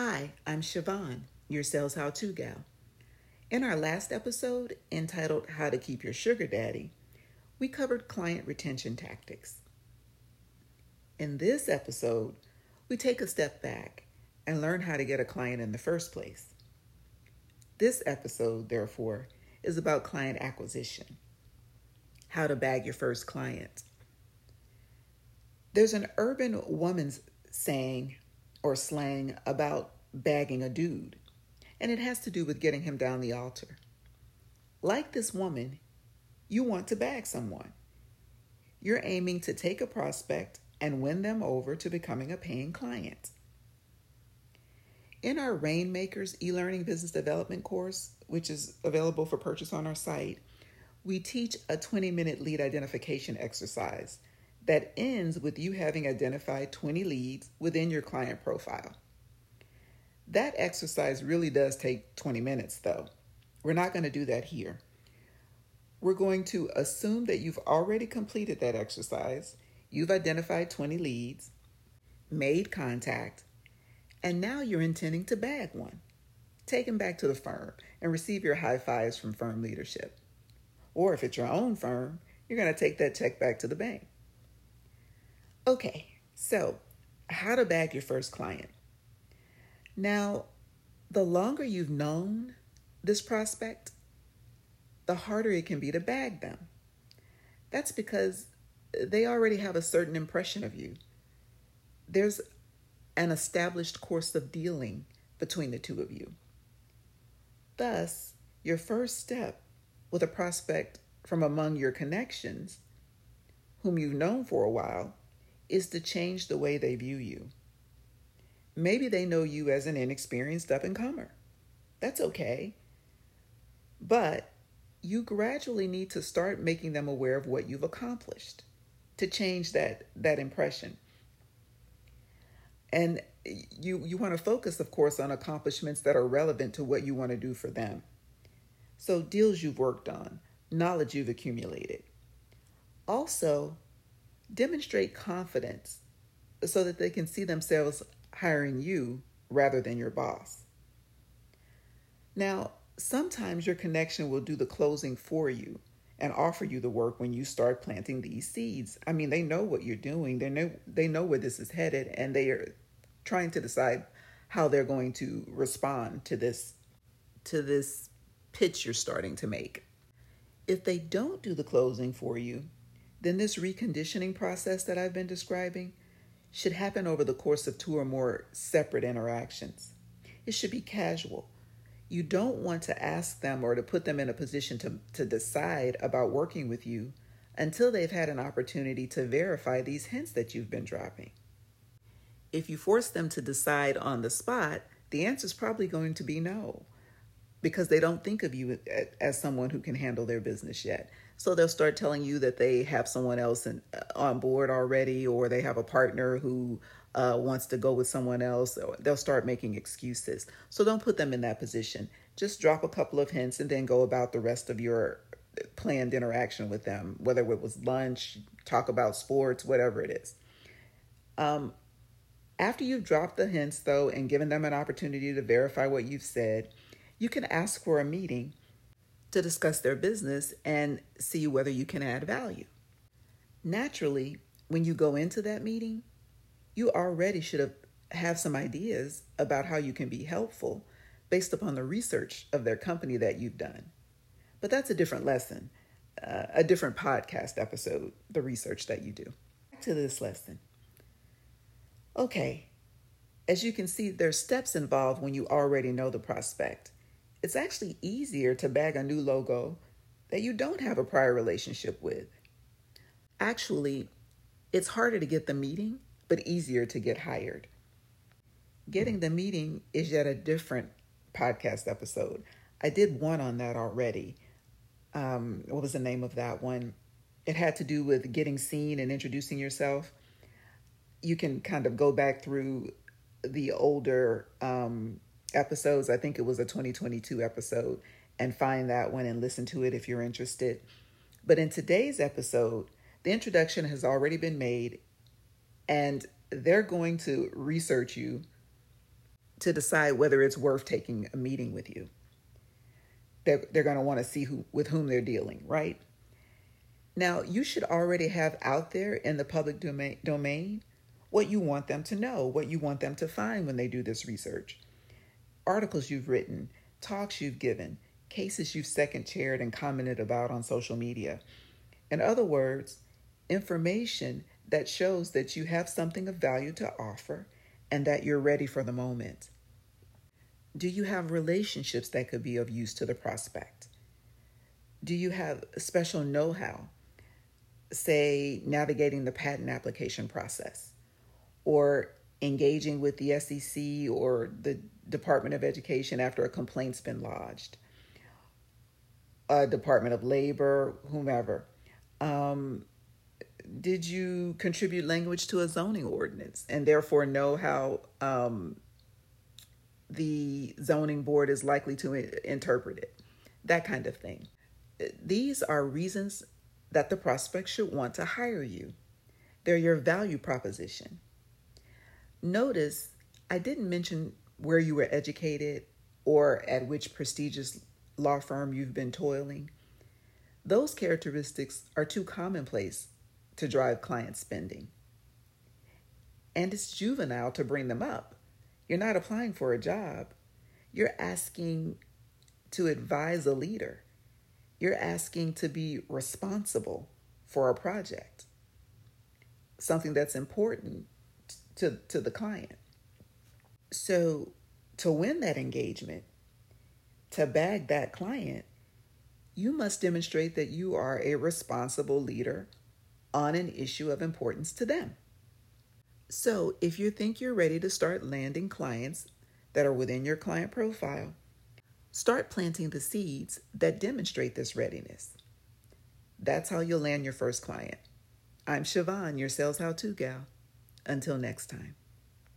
Hi, I'm Siobhan, your sales how to gal. In our last episode, entitled How to Keep Your Sugar Daddy, we covered client retention tactics. In this episode, we take a step back and learn how to get a client in the first place. This episode, therefore, is about client acquisition how to bag your first client. There's an urban woman's saying or slang about bagging a dude, and it has to do with getting him down the altar. Like this woman, you want to bag someone. You're aiming to take a prospect and win them over to becoming a paying client. In our Rainmakers e learning business development course, which is available for purchase on our site, we teach a 20 minute lead identification exercise that ends with you having identified 20 leads within your client profile. That exercise really does take 20 minutes, though. We're not going to do that here. We're going to assume that you've already completed that exercise, you've identified 20 leads, made contact, and now you're intending to bag one. Take them back to the firm and receive your high fives from firm leadership. Or if it's your own firm, you're going to take that check back to the bank. Okay, so how to bag your first client. Now, the longer you've known this prospect, the harder it can be to bag them. That's because they already have a certain impression of you. There's an established course of dealing between the two of you. Thus, your first step with a prospect from among your connections, whom you've known for a while, is to change the way they view you. Maybe they know you as an inexperienced up and comer. That's okay. But you gradually need to start making them aware of what you've accomplished to change that that impression. And you you want to focus of course on accomplishments that are relevant to what you want to do for them. So deals you've worked on, knowledge you've accumulated. Also, demonstrate confidence so that they can see themselves hiring you rather than your boss. Now, sometimes your connection will do the closing for you and offer you the work when you start planting these seeds. I mean, they know what you're doing. They know they know where this is headed and they are trying to decide how they're going to respond to this to this pitch you're starting to make. If they don't do the closing for you, then this reconditioning process that I've been describing should happen over the course of two or more separate interactions. It should be casual. You don't want to ask them or to put them in a position to, to decide about working with you until they've had an opportunity to verify these hints that you've been dropping. If you force them to decide on the spot, the answer is probably going to be no because they don't think of you as someone who can handle their business yet. So they'll start telling you that they have someone else in, uh, on board already, or they have a partner who uh, wants to go with someone else. They'll start making excuses. So don't put them in that position. Just drop a couple of hints and then go about the rest of your planned interaction with them, whether it was lunch, talk about sports, whatever it is. Um, after you've dropped the hints, though, and given them an opportunity to verify what you've said, you can ask for a meeting to discuss their business and see whether you can add value. Naturally, when you go into that meeting, you already should have, have some ideas about how you can be helpful based upon the research of their company that you've done. But that's a different lesson, uh, a different podcast episode, the research that you do. Back to this lesson. Okay, as you can see, there's steps involved when you already know the prospect it's actually easier to bag a new logo that you don't have a prior relationship with. Actually, it's harder to get the meeting, but easier to get hired. Getting the meeting is yet a different podcast episode. I did one on that already. Um, what was the name of that one? It had to do with getting seen and introducing yourself. You can kind of go back through the older um, episodes. I think it was a 2022 episode, and find that one and listen to it if you're interested. But in today's episode, the introduction has already been made, and they're going to research you to decide whether it's worth taking a meeting with you. They're, they're going to want to see who with whom they're dealing, right? Now, you should already have out there in the public domain, domain what you want them to know, what you want them to find when they do this research. Articles you've written, talks you've given, cases you've second chaired and commented about on social media. In other words, information that shows that you have something of value to offer and that you're ready for the moment. Do you have relationships that could be of use to the prospect? Do you have special know how, say, navigating the patent application process or engaging with the SEC or the Department of Education after a complaint's been lodged, a Department of Labor, whomever? Um, did you contribute language to a zoning ordinance and therefore know how um, the zoning board is likely to interpret it? That kind of thing. These are reasons that the prospect should want to hire you. They're your value proposition. Notice I didn't mention where you were educated or at which prestigious law firm you've been toiling. Those characteristics are too commonplace to drive client spending. And it's juvenile to bring them up. You're not applying for a job, you're asking to advise a leader, you're asking to be responsible for a project, something that's important to, to the client. So, to win that engagement, to bag that client, you must demonstrate that you are a responsible leader on an issue of importance to them. So, if you think you're ready to start landing clients that are within your client profile, start planting the seeds that demonstrate this readiness. That's how you'll land your first client. I'm Siobhan, your sales how to gal. Until next time.